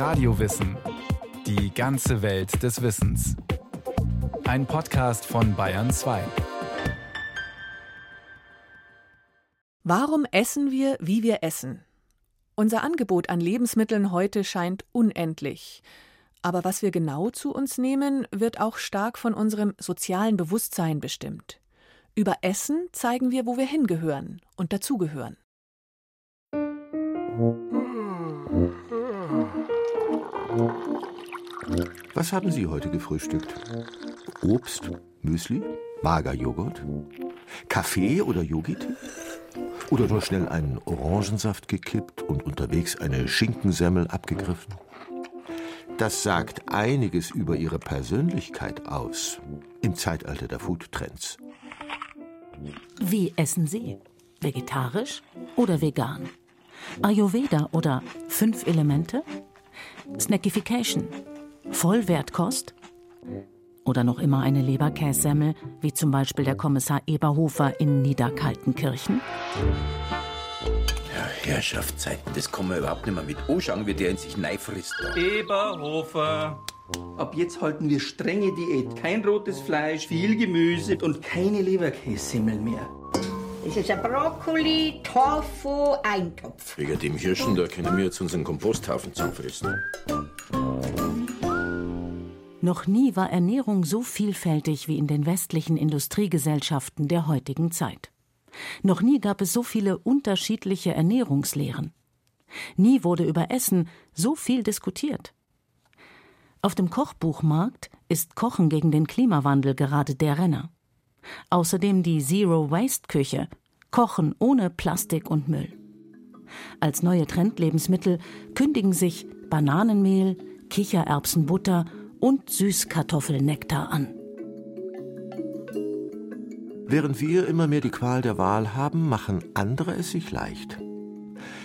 Radiowissen. Die ganze Welt des Wissens. Ein Podcast von Bayern 2. Warum essen wir, wie wir essen? Unser Angebot an Lebensmitteln heute scheint unendlich. Aber was wir genau zu uns nehmen, wird auch stark von unserem sozialen Bewusstsein bestimmt. Über Essen zeigen wir, wo wir hingehören und dazugehören. Was haben Sie heute gefrühstückt? Obst, Müsli, Magerjoghurt, Kaffee oder Yogiti? Oder nur schnell einen Orangensaft gekippt und unterwegs eine Schinkensemmel abgegriffen? Das sagt einiges über Ihre Persönlichkeit aus im Zeitalter der Foodtrends. Wie essen Sie? Vegetarisch oder vegan? Ayurveda oder fünf Elemente? Snackification? Vollwertkost? Oder noch immer eine Leberkässemmel, wie zum Beispiel der Kommissar Eberhofer in Niederkaltenkirchen? Ja, Herrschaftszeiten, das kann man überhaupt nicht mehr mit anschauen, wie der in sich neifrisst. Eberhofer. Ab jetzt halten wir strenge Diät. Kein rotes Fleisch, viel Gemüse und keine Leberkässemmel mehr. Das ist ein Brokkoli, Tofu, Eintopf. Wegen dem Hirschen, da können wir jetzt unseren Komposthaufen zusammenfressen. Noch nie war Ernährung so vielfältig wie in den westlichen Industriegesellschaften der heutigen Zeit. Noch nie gab es so viele unterschiedliche Ernährungslehren. Nie wurde über Essen so viel diskutiert. Auf dem Kochbuchmarkt ist Kochen gegen den Klimawandel gerade der Renner. Außerdem die Zero-Waste-Küche, Kochen ohne Plastik und Müll. Als neue Trendlebensmittel kündigen sich Bananenmehl, Kichererbsenbutter und Süßkartoffelnektar an. Während wir immer mehr die Qual der Wahl haben, machen andere es sich leicht.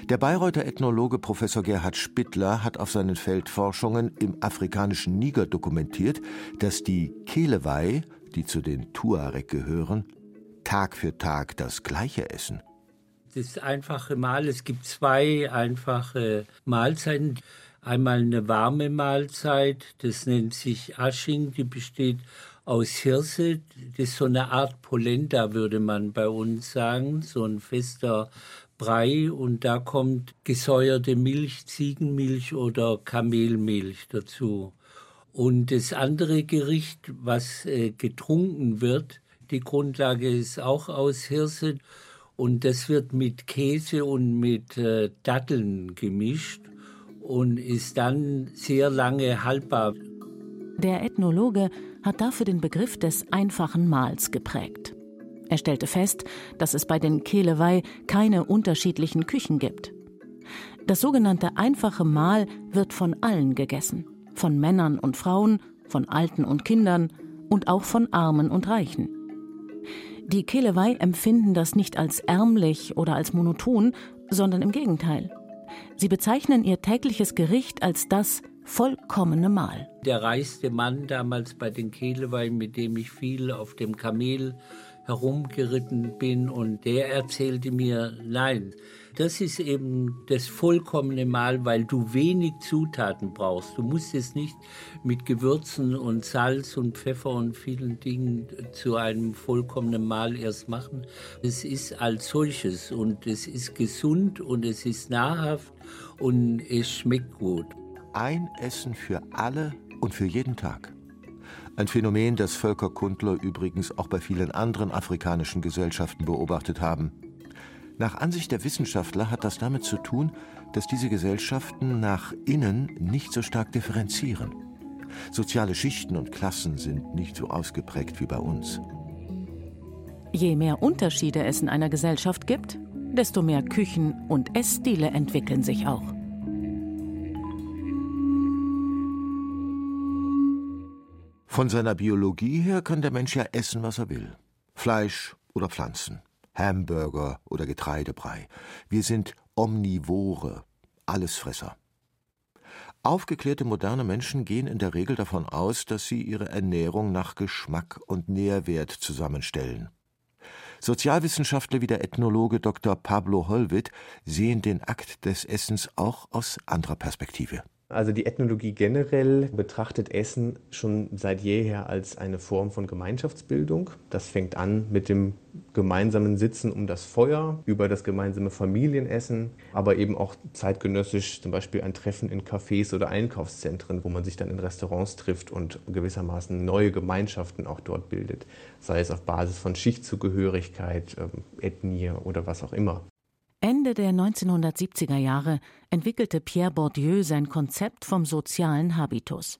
Der Bayreuther Ethnologe Professor Gerhard Spittler hat auf seinen Feldforschungen im afrikanischen Niger dokumentiert, dass die Kelewei, die zu den Tuareg gehören, Tag für Tag das Gleiche essen. Das einfache Mahl, es gibt zwei einfache Mahlzeiten. Einmal eine warme Mahlzeit, das nennt sich Asching, die besteht aus Hirse. Das ist so eine Art Polenta, würde man bei uns sagen, so ein fester Brei und da kommt gesäuerte Milch, Ziegenmilch oder Kamelmilch dazu. Und das andere Gericht, was äh, getrunken wird, die Grundlage ist auch aus Hirse und das wird mit Käse und mit äh, Datteln gemischt und ist dann sehr lange haltbar. Der Ethnologe hat dafür den Begriff des einfachen Mahls geprägt. Er stellte fest, dass es bei den Kelewei keine unterschiedlichen Küchen gibt. Das sogenannte einfache Mahl wird von allen gegessen, von Männern und Frauen, von Alten und Kindern und auch von Armen und Reichen. Die Kelewei empfinden das nicht als ärmlich oder als monoton, sondern im Gegenteil. Sie bezeichnen ihr tägliches Gericht als das vollkommene Mahl. Der reichste Mann damals bei den Kehlewein, mit dem ich viel auf dem Kamel herumgeritten bin, und der erzählte mir, nein, das ist eben das vollkommene Mahl, weil du wenig Zutaten brauchst. Du musst es nicht mit Gewürzen und Salz und Pfeffer und vielen Dingen zu einem vollkommenen Mahl erst machen. Es ist als solches und es ist gesund und es ist nahrhaft und es schmeckt gut. Ein Essen für alle und für jeden Tag. Ein Phänomen, das Völkerkundler übrigens auch bei vielen anderen afrikanischen Gesellschaften beobachtet haben. Nach Ansicht der Wissenschaftler hat das damit zu tun, dass diese Gesellschaften nach innen nicht so stark differenzieren. Soziale Schichten und Klassen sind nicht so ausgeprägt wie bei uns. Je mehr Unterschiede es in einer Gesellschaft gibt, desto mehr Küchen und Essstile entwickeln sich auch. Von seiner Biologie her kann der Mensch ja essen, was er will. Fleisch oder Pflanzen, Hamburger oder Getreidebrei. Wir sind Omnivore, Allesfresser. Aufgeklärte moderne Menschen gehen in der Regel davon aus, dass sie ihre Ernährung nach Geschmack und Nährwert zusammenstellen. Sozialwissenschaftler wie der Ethnologe Dr. Pablo Hollwit sehen den Akt des Essens auch aus anderer Perspektive. Also die Ethnologie generell betrachtet Essen schon seit jeher als eine Form von Gemeinschaftsbildung. Das fängt an mit dem gemeinsamen Sitzen um das Feuer, über das gemeinsame Familienessen, aber eben auch zeitgenössisch zum Beispiel ein Treffen in Cafés oder Einkaufszentren, wo man sich dann in Restaurants trifft und gewissermaßen neue Gemeinschaften auch dort bildet, sei es auf Basis von Schichtzugehörigkeit, ähm, Ethnie oder was auch immer. Ende der 1970er Jahre entwickelte Pierre Bourdieu sein Konzept vom sozialen Habitus.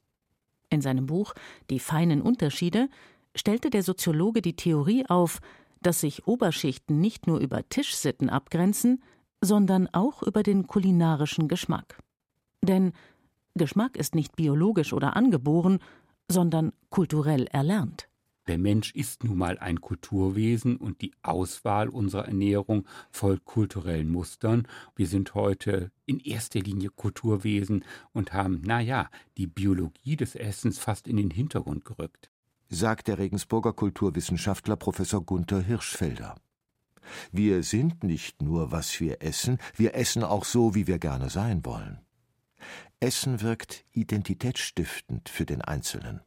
In seinem Buch Die feinen Unterschiede stellte der Soziologe die Theorie auf, dass sich Oberschichten nicht nur über Tischsitten abgrenzen, sondern auch über den kulinarischen Geschmack. Denn Geschmack ist nicht biologisch oder angeboren, sondern kulturell erlernt. Der Mensch ist nun mal ein Kulturwesen und die Auswahl unserer Ernährung folgt kulturellen Mustern. Wir sind heute in erster Linie Kulturwesen und haben, naja, die Biologie des Essens fast in den Hintergrund gerückt. Sagt der Regensburger Kulturwissenschaftler Professor Gunther Hirschfelder. Wir sind nicht nur, was wir essen, wir essen auch so, wie wir gerne sein wollen. Essen wirkt identitätsstiftend für den Einzelnen.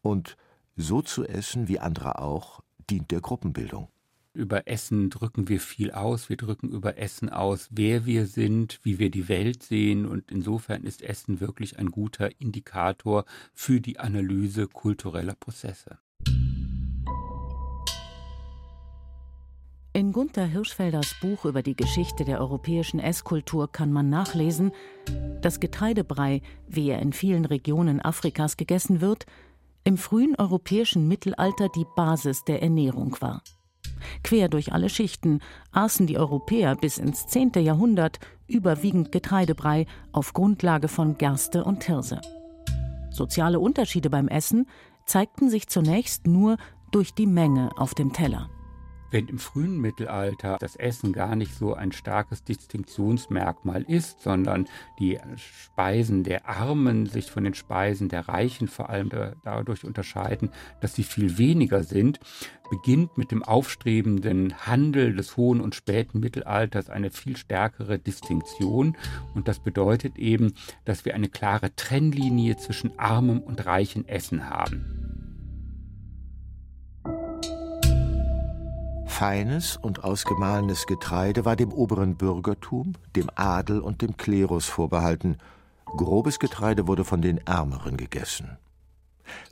Und so zu essen wie andere auch dient der Gruppenbildung. Über Essen drücken wir viel aus. Wir drücken über Essen aus, wer wir sind, wie wir die Welt sehen. Und insofern ist Essen wirklich ein guter Indikator für die Analyse kultureller Prozesse. In Gunther Hirschfelders Buch über die Geschichte der europäischen Esskultur kann man nachlesen, dass Getreidebrei, wie er in vielen Regionen Afrikas gegessen wird, im frühen europäischen Mittelalter die Basis der Ernährung war. Quer durch alle Schichten aßen die Europäer bis ins 10. Jahrhundert überwiegend Getreidebrei auf Grundlage von Gerste und Hirse. Soziale Unterschiede beim Essen zeigten sich zunächst nur durch die Menge auf dem Teller. Wenn im frühen Mittelalter das Essen gar nicht so ein starkes Distinktionsmerkmal ist, sondern die Speisen der Armen sich von den Speisen der Reichen vor allem dadurch unterscheiden, dass sie viel weniger sind, beginnt mit dem aufstrebenden Handel des hohen und späten Mittelalters eine viel stärkere Distinktion. Und das bedeutet eben, dass wir eine klare Trennlinie zwischen armem und reichem Essen haben. Feines und ausgemahlenes Getreide war dem oberen Bürgertum, dem Adel und dem Klerus vorbehalten, grobes Getreide wurde von den Ärmeren gegessen.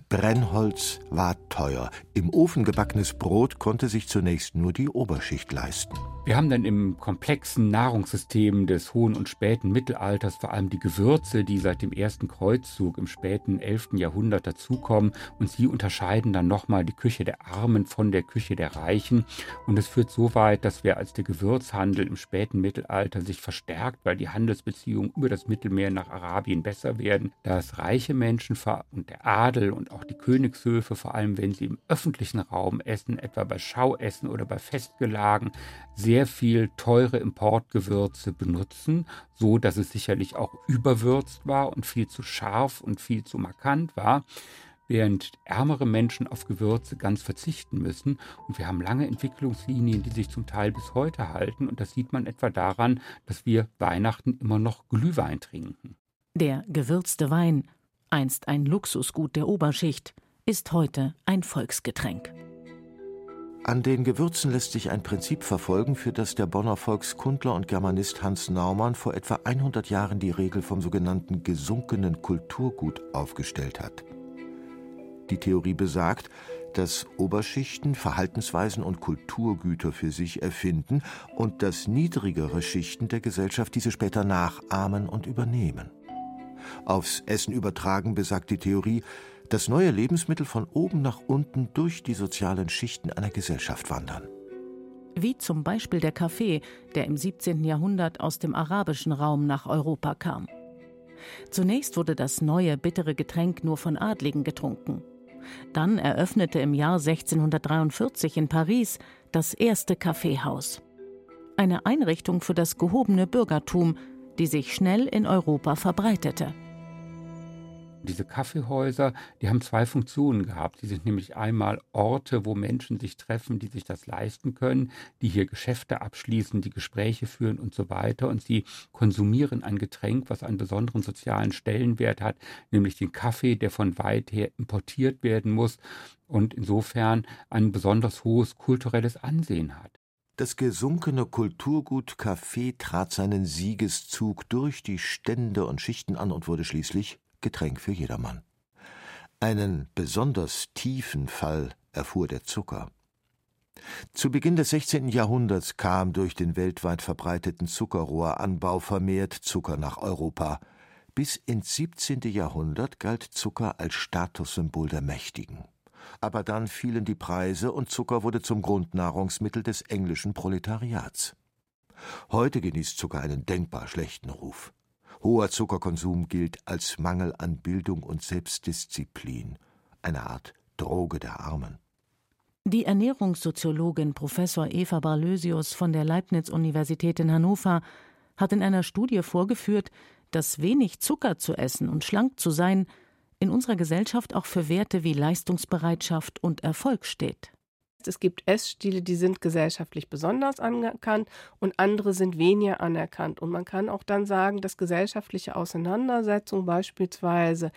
Brennholz war teuer. Im Ofen gebackenes Brot konnte sich zunächst nur die Oberschicht leisten. Wir haben dann im komplexen Nahrungssystem des hohen und späten Mittelalters vor allem die Gewürze, die seit dem ersten Kreuzzug im späten 11. Jahrhundert dazukommen und sie unterscheiden dann nochmal die Küche der Armen von der Küche der Reichen und es führt so weit, dass wir als der Gewürzhandel im späten Mittelalter sich verstärkt, weil die Handelsbeziehungen über das Mittelmeer nach Arabien besser werden, dass reiche Menschen und der Adel und auch die Königshöfe, vor allem wenn sie im öffentlichen Raum essen, etwa bei Schauessen oder bei Festgelagen, sehr viel teure Importgewürze benutzen, so dass es sicherlich auch überwürzt war und viel zu scharf und viel zu markant war während ärmere Menschen auf Gewürze ganz verzichten müssen. Und wir haben lange Entwicklungslinien, die sich zum Teil bis heute halten. Und das sieht man etwa daran, dass wir Weihnachten immer noch Glühwein trinken. Der gewürzte Wein einst ein Luxusgut der Oberschicht, ist heute ein Volksgetränk. An den Gewürzen lässt sich ein Prinzip verfolgen, für das der Bonner Volkskundler und Germanist Hans Naumann vor etwa 100 Jahren die Regel vom sogenannten gesunkenen Kulturgut aufgestellt hat. Die Theorie besagt, dass Oberschichten Verhaltensweisen und Kulturgüter für sich erfinden und dass niedrigere Schichten der Gesellschaft diese später nachahmen und übernehmen. Aufs Essen übertragen besagt die Theorie, dass neue Lebensmittel von oben nach unten durch die sozialen Schichten einer Gesellschaft wandern. Wie zum Beispiel der Kaffee, der im 17. Jahrhundert aus dem arabischen Raum nach Europa kam. Zunächst wurde das neue bittere Getränk nur von Adligen getrunken. Dann eröffnete im Jahr 1643 in Paris das erste Kaffeehaus. Eine Einrichtung für das gehobene Bürgertum, die sich schnell in Europa verbreitete. Diese Kaffeehäuser, die haben zwei Funktionen gehabt. Sie sind nämlich einmal Orte, wo Menschen sich treffen, die sich das leisten können, die hier Geschäfte abschließen, die Gespräche führen und so weiter. Und sie konsumieren ein Getränk, was einen besonderen sozialen Stellenwert hat, nämlich den Kaffee, der von weit her importiert werden muss und insofern ein besonders hohes kulturelles Ansehen hat. Das gesunkene Kulturgut Kaffee trat seinen Siegeszug durch die Stände und Schichten an und wurde schließlich Getränk für jedermann. Einen besonders tiefen Fall erfuhr der Zucker. Zu Beginn des 16. Jahrhunderts kam durch den weltweit verbreiteten Zuckerrohranbau vermehrt Zucker nach Europa. Bis ins 17. Jahrhundert galt Zucker als Statussymbol der Mächtigen. Aber dann fielen die Preise und Zucker wurde zum Grundnahrungsmittel des englischen Proletariats. Heute genießt Zucker einen denkbar schlechten Ruf. Hoher Zuckerkonsum gilt als Mangel an Bildung und Selbstdisziplin, eine Art Droge der Armen. Die Ernährungssoziologin Professor Eva Barlösius von der Leibniz-Universität in Hannover hat in einer Studie vorgeführt, dass wenig Zucker zu essen und schlank zu sein in unserer Gesellschaft auch für Werte wie Leistungsbereitschaft und Erfolg steht. Es gibt Essstile, die sind gesellschaftlich besonders anerkannt und andere sind weniger anerkannt. Und man kann auch dann sagen, dass gesellschaftliche Auseinandersetzungen beispielsweise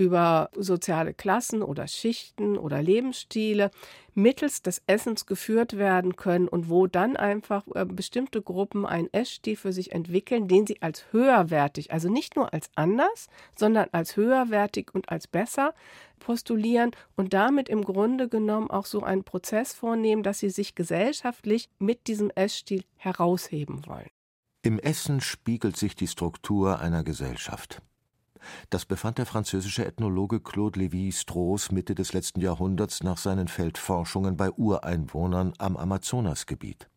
über soziale Klassen oder Schichten oder Lebensstile mittels des Essens geführt werden können und wo dann einfach äh, bestimmte Gruppen einen Essstil für sich entwickeln, den sie als höherwertig, also nicht nur als anders, sondern als höherwertig und als besser postulieren und damit im Grunde genommen auch so einen Prozess vornehmen, dass sie sich gesellschaftlich mit diesem Essstil herausheben wollen. Im Essen spiegelt sich die Struktur einer Gesellschaft. Das befand der französische Ethnologe Claude Lévi-Strauss Mitte des letzten Jahrhunderts nach seinen Feldforschungen bei Ureinwohnern am Amazonasgebiet.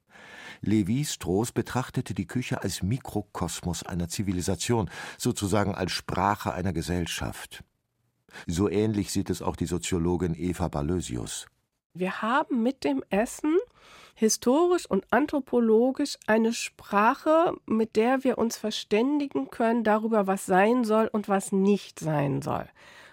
Lévi-Strauss betrachtete die Küche als Mikrokosmos einer Zivilisation, sozusagen als Sprache einer Gesellschaft. So ähnlich sieht es auch die Soziologin Eva Balösius. Wir haben mit dem Essen historisch und anthropologisch eine Sprache, mit der wir uns verständigen können darüber, was sein soll und was nicht sein soll.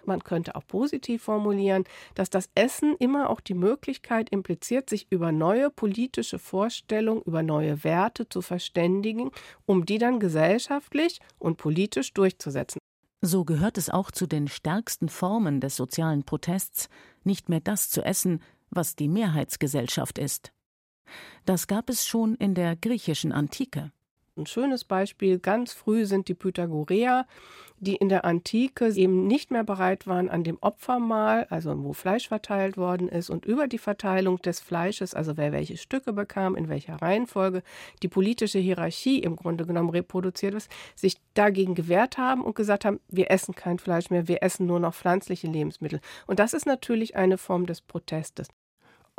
Man könnte auch positiv formulieren, dass das Essen immer auch die Möglichkeit impliziert, sich über neue politische Vorstellungen, über neue Werte zu verständigen, um die dann gesellschaftlich und politisch durchzusetzen. So gehört es auch zu den stärksten Formen des sozialen Protests, nicht mehr das zu essen, was die Mehrheitsgesellschaft ist. Das gab es schon in der griechischen Antike. Ein schönes Beispiel ganz früh sind die Pythagoreer, die in der Antike eben nicht mehr bereit waren, an dem Opfermahl, also wo Fleisch verteilt worden ist, und über die Verteilung des Fleisches, also wer welche Stücke bekam, in welcher Reihenfolge, die politische Hierarchie im Grunde genommen reproduziert ist, sich dagegen gewehrt haben und gesagt haben, wir essen kein Fleisch mehr, wir essen nur noch pflanzliche Lebensmittel. Und das ist natürlich eine Form des Protestes.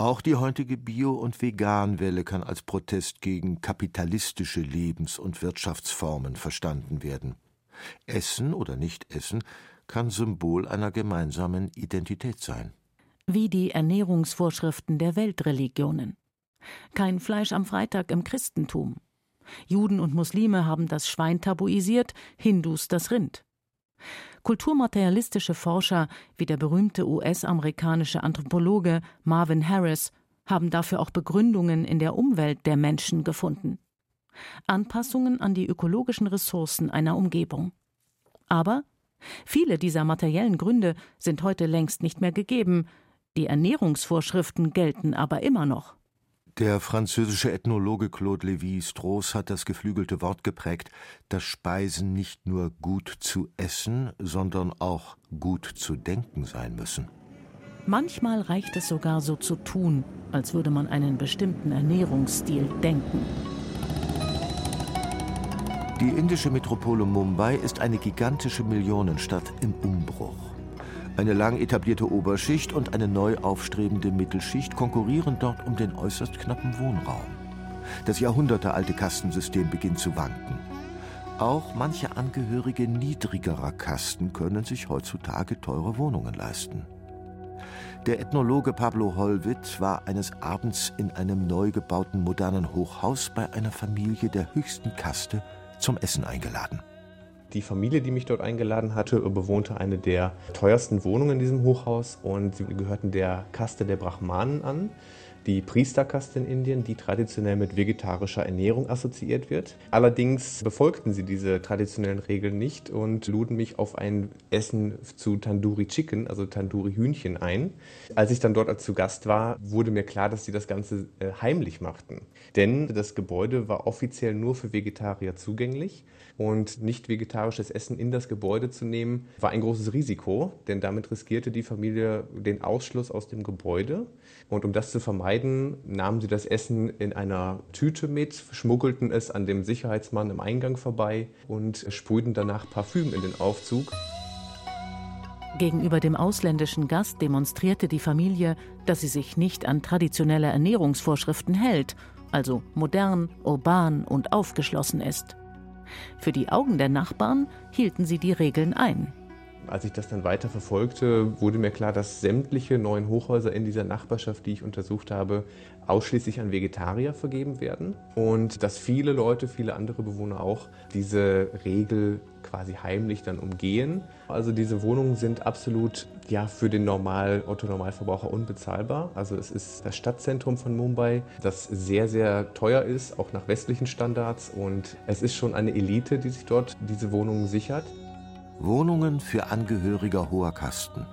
Auch die heutige Bio- und Veganwelle kann als Protest gegen kapitalistische Lebens- und Wirtschaftsformen verstanden werden. Essen oder Nicht-Essen kann Symbol einer gemeinsamen Identität sein. Wie die Ernährungsvorschriften der Weltreligionen. Kein Fleisch am Freitag im Christentum. Juden und Muslime haben das Schwein tabuisiert, Hindus das Rind. Kulturmaterialistische Forscher wie der berühmte US-amerikanische Anthropologe Marvin Harris haben dafür auch Begründungen in der Umwelt der Menschen gefunden. Anpassungen an die ökologischen Ressourcen einer Umgebung. Aber viele dieser materiellen Gründe sind heute längst nicht mehr gegeben, die Ernährungsvorschriften gelten aber immer noch. Der französische Ethnologe Claude Lévi-Strauss hat das geflügelte Wort geprägt, dass Speisen nicht nur gut zu essen, sondern auch gut zu denken sein müssen. Manchmal reicht es sogar so zu tun, als würde man einen bestimmten Ernährungsstil denken. Die indische Metropole Mumbai ist eine gigantische Millionenstadt im Umbruch. Eine lang etablierte Oberschicht und eine neu aufstrebende Mittelschicht konkurrieren dort um den äußerst knappen Wohnraum. Das jahrhundertealte Kastensystem beginnt zu wanken. Auch manche Angehörige niedrigerer Kasten können sich heutzutage teure Wohnungen leisten. Der Ethnologe Pablo Hollwit war eines Abends in einem neu gebauten modernen Hochhaus bei einer Familie der höchsten Kaste zum Essen eingeladen. Die Familie, die mich dort eingeladen hatte, bewohnte eine der teuersten Wohnungen in diesem Hochhaus und sie gehörten der Kaste der Brahmanen an die Priesterkaste in Indien, die traditionell mit vegetarischer Ernährung assoziiert wird. Allerdings befolgten sie diese traditionellen Regeln nicht und luden mich auf ein Essen zu Tandoori Chicken, also Tandoori Hühnchen ein. Als ich dann dort zu Gast war, wurde mir klar, dass sie das Ganze äh, heimlich machten. Denn das Gebäude war offiziell nur für Vegetarier zugänglich und nicht vegetarisches Essen in das Gebäude zu nehmen, war ein großes Risiko, denn damit riskierte die Familie den Ausschluss aus dem Gebäude. Und um das zu vermeiden, nahmen sie das Essen in einer Tüte mit, schmuggelten es an dem Sicherheitsmann im Eingang vorbei und sprühten danach Parfüm in den Aufzug. Gegenüber dem ausländischen Gast demonstrierte die Familie, dass sie sich nicht an traditionelle Ernährungsvorschriften hält, also modern, urban und aufgeschlossen ist. Für die Augen der Nachbarn hielten sie die Regeln ein. Als ich das dann weiter verfolgte, wurde mir klar, dass sämtliche neuen Hochhäuser in dieser Nachbarschaft, die ich untersucht habe, ausschließlich an Vegetarier vergeben werden und dass viele Leute, viele andere Bewohner auch diese Regel quasi heimlich dann umgehen. Also diese Wohnungen sind absolut ja für den Normal Otto Normalverbraucher unbezahlbar. Also es ist das Stadtzentrum von Mumbai, das sehr sehr teuer ist, auch nach westlichen Standards und es ist schon eine Elite, die sich dort diese Wohnungen sichert. Wohnungen für Angehörige hoher Kasten.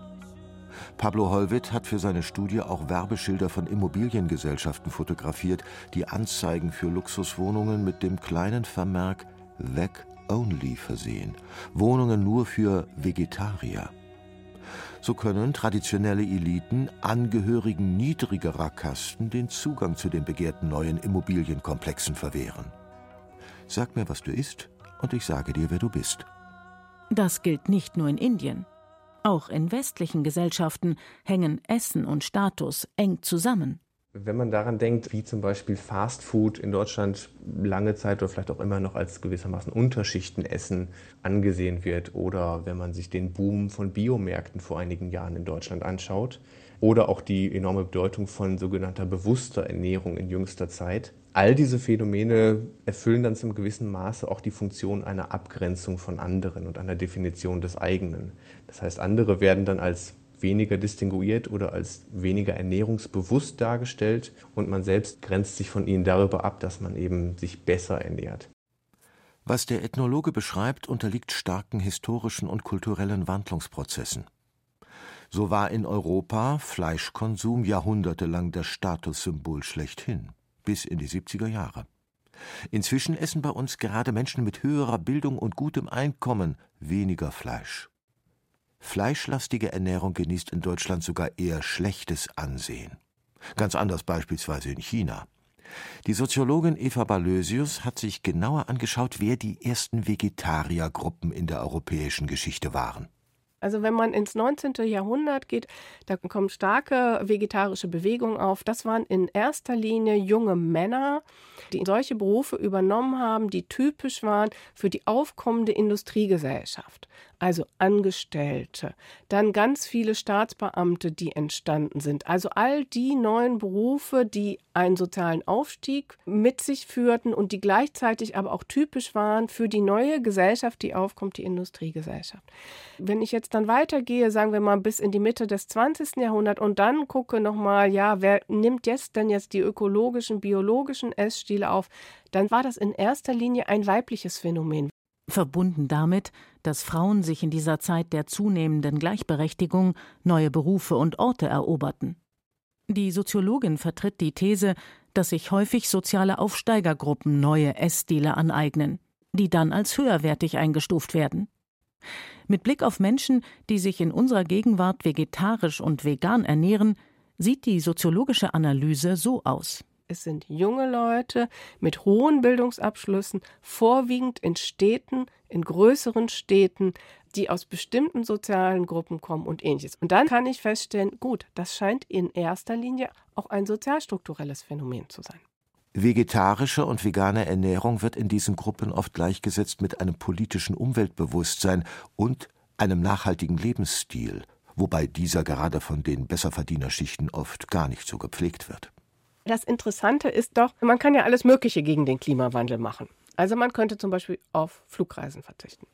Pablo Holwitt hat für seine Studie auch Werbeschilder von Immobiliengesellschaften fotografiert, die Anzeigen für Luxuswohnungen mit dem kleinen Vermerk Veg Only versehen. Wohnungen nur für Vegetarier. So können traditionelle Eliten Angehörigen niedrigerer Kasten den Zugang zu den begehrten neuen Immobilienkomplexen verwehren. Sag mir, was du isst, und ich sage dir, wer du bist. Das gilt nicht nur in Indien. Auch in westlichen Gesellschaften hängen Essen und Status eng zusammen. Wenn man daran denkt, wie zum Beispiel Fast Food in Deutschland lange Zeit oder vielleicht auch immer noch als gewissermaßen Unterschichtenessen angesehen wird, oder wenn man sich den Boom von Biomärkten vor einigen Jahren in Deutschland anschaut, oder auch die enorme Bedeutung von sogenannter bewusster Ernährung in jüngster Zeit. All diese Phänomene erfüllen dann zum gewissen Maße auch die Funktion einer Abgrenzung von anderen und einer Definition des eigenen. Das heißt, andere werden dann als weniger distinguiert oder als weniger ernährungsbewusst dargestellt und man selbst grenzt sich von ihnen darüber ab, dass man eben sich besser ernährt. Was der Ethnologe beschreibt, unterliegt starken historischen und kulturellen Wandlungsprozessen. So war in Europa Fleischkonsum jahrhundertelang das Statussymbol schlechthin, bis in die 70er Jahre. Inzwischen essen bei uns gerade Menschen mit höherer Bildung und gutem Einkommen weniger Fleisch. Fleischlastige Ernährung genießt in Deutschland sogar eher schlechtes Ansehen. Ganz anders beispielsweise in China. Die Soziologin Eva Balösius hat sich genauer angeschaut, wer die ersten Vegetariergruppen in der europäischen Geschichte waren. Also wenn man ins 19. Jahrhundert geht, da kommen starke vegetarische Bewegungen auf. Das waren in erster Linie junge Männer, die solche Berufe übernommen haben, die typisch waren für die aufkommende Industriegesellschaft also Angestellte, dann ganz viele Staatsbeamte, die entstanden sind. Also all die neuen Berufe, die einen sozialen Aufstieg mit sich führten und die gleichzeitig aber auch typisch waren für die neue Gesellschaft, die aufkommt, die Industriegesellschaft. Wenn ich jetzt dann weitergehe, sagen wir mal bis in die Mitte des 20. Jahrhunderts und dann gucke nochmal, ja, wer nimmt jetzt denn jetzt die ökologischen, biologischen Essstile auf, dann war das in erster Linie ein weibliches Phänomen. Verbunden damit, dass Frauen sich in dieser Zeit der zunehmenden Gleichberechtigung neue Berufe und Orte eroberten. Die Soziologin vertritt die These, dass sich häufig soziale Aufsteigergruppen neue Essstile aneignen, die dann als höherwertig eingestuft werden. Mit Blick auf Menschen, die sich in unserer Gegenwart vegetarisch und vegan ernähren, sieht die soziologische Analyse so aus. Es sind junge Leute mit hohen Bildungsabschlüssen, vorwiegend in Städten, in größeren Städten, die aus bestimmten sozialen Gruppen kommen und ähnliches. Und dann kann ich feststellen, gut, das scheint in erster Linie auch ein sozialstrukturelles Phänomen zu sein. Vegetarische und vegane Ernährung wird in diesen Gruppen oft gleichgesetzt mit einem politischen Umweltbewusstsein und einem nachhaltigen Lebensstil, wobei dieser gerade von den Besserverdienerschichten oft gar nicht so gepflegt wird. Das Interessante ist doch, man kann ja alles Mögliche gegen den Klimawandel machen. Also man könnte zum Beispiel auf Flugreisen verzichten.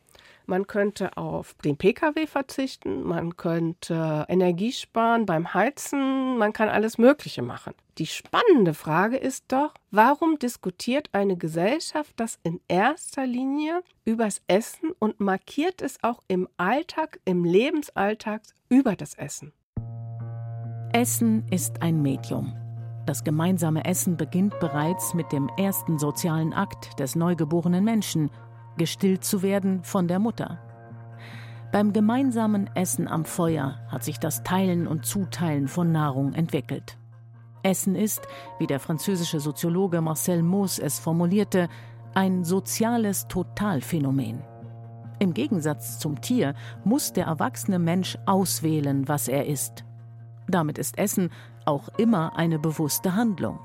Man könnte auf den Pkw verzichten, man könnte Energie sparen beim Heizen, man kann alles Mögliche machen. Die spannende Frage ist doch, warum diskutiert eine Gesellschaft das in erster Linie übers Essen und markiert es auch im Alltag, im Lebensalltag über das Essen? Essen ist ein Medium. Das gemeinsame Essen beginnt bereits mit dem ersten sozialen Akt des neugeborenen Menschen – gestillt zu werden von der Mutter. Beim gemeinsamen Essen am Feuer hat sich das Teilen und Zuteilen von Nahrung entwickelt. Essen ist, wie der französische Soziologe Marcel Mauss es formulierte, ein soziales Totalphänomen. Im Gegensatz zum Tier muss der erwachsene Mensch auswählen, was er isst. Damit ist Essen auch immer eine bewusste Handlung.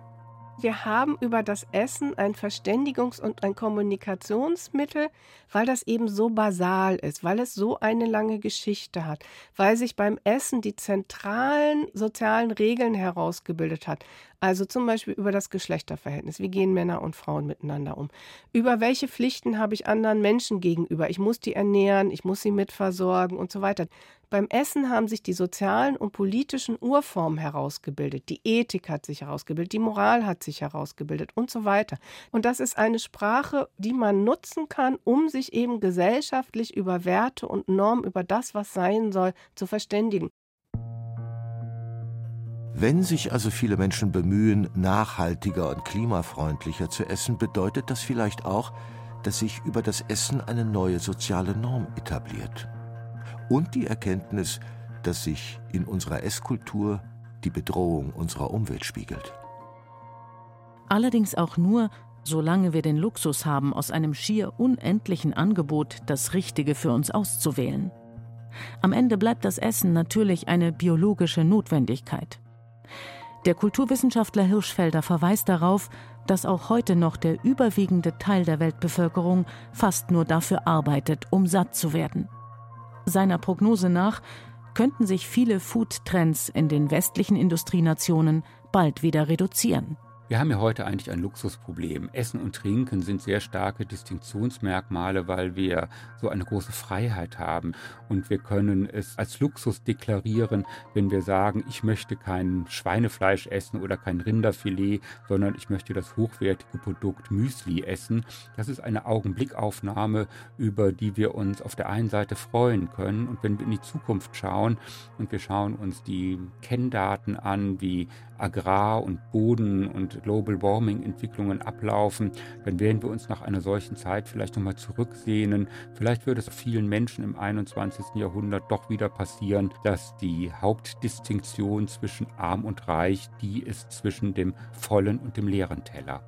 Wir haben über das Essen ein Verständigungs- und ein Kommunikationsmittel, weil das eben so basal ist, weil es so eine lange Geschichte hat, weil sich beim Essen die zentralen sozialen Regeln herausgebildet hat. Also zum Beispiel über das Geschlechterverhältnis. Wie gehen Männer und Frauen miteinander um? Über welche Pflichten habe ich anderen Menschen gegenüber? Ich muss die ernähren, ich muss sie mitversorgen und so weiter. Beim Essen haben sich die sozialen und politischen Urformen herausgebildet. Die Ethik hat sich herausgebildet, die Moral hat sich herausgebildet und so weiter. Und das ist eine Sprache, die man nutzen kann, um sich eben gesellschaftlich über Werte und Normen, über das, was sein soll, zu verständigen. Wenn sich also viele Menschen bemühen, nachhaltiger und klimafreundlicher zu essen, bedeutet das vielleicht auch, dass sich über das Essen eine neue soziale Norm etabliert. Und die Erkenntnis, dass sich in unserer Esskultur die Bedrohung unserer Umwelt spiegelt. Allerdings auch nur, solange wir den Luxus haben, aus einem schier unendlichen Angebot das Richtige für uns auszuwählen. Am Ende bleibt das Essen natürlich eine biologische Notwendigkeit. Der Kulturwissenschaftler Hirschfelder verweist darauf, dass auch heute noch der überwiegende Teil der Weltbevölkerung fast nur dafür arbeitet, um satt zu werden. Seiner Prognose nach könnten sich viele Foodtrends in den westlichen Industrienationen bald wieder reduzieren. Wir haben ja heute eigentlich ein Luxusproblem. Essen und Trinken sind sehr starke Distinktionsmerkmale, weil wir so eine große Freiheit haben. Und wir können es als Luxus deklarieren, wenn wir sagen, ich möchte kein Schweinefleisch essen oder kein Rinderfilet, sondern ich möchte das hochwertige Produkt Müsli essen. Das ist eine Augenblickaufnahme, über die wir uns auf der einen Seite freuen können. Und wenn wir in die Zukunft schauen und wir schauen uns die Kenndaten an, wie Agrar- und Boden- und Global Warming-Entwicklungen ablaufen, dann werden wir uns nach einer solchen Zeit vielleicht nochmal zurücksehnen. Vielleicht wird es vielen Menschen im 21. Jahrhundert doch wieder passieren, dass die Hauptdistinktion zwischen arm und reich die ist zwischen dem vollen und dem leeren Teller.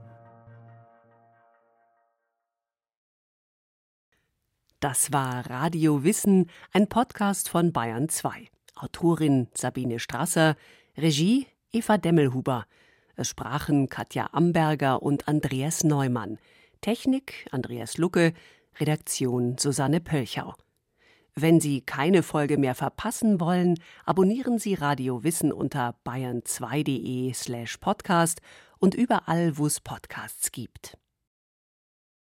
Das war Radio Wissen, ein Podcast von Bayern 2. Autorin Sabine Strasser, Regie Eva Demmelhuber. Es sprachen Katja Amberger und Andreas Neumann. Technik Andreas Lucke, Redaktion Susanne Pölchau. Wenn Sie keine Folge mehr verpassen wollen, abonnieren Sie Radio Wissen unter bayern2.de slash podcast und überall, wo es Podcasts gibt.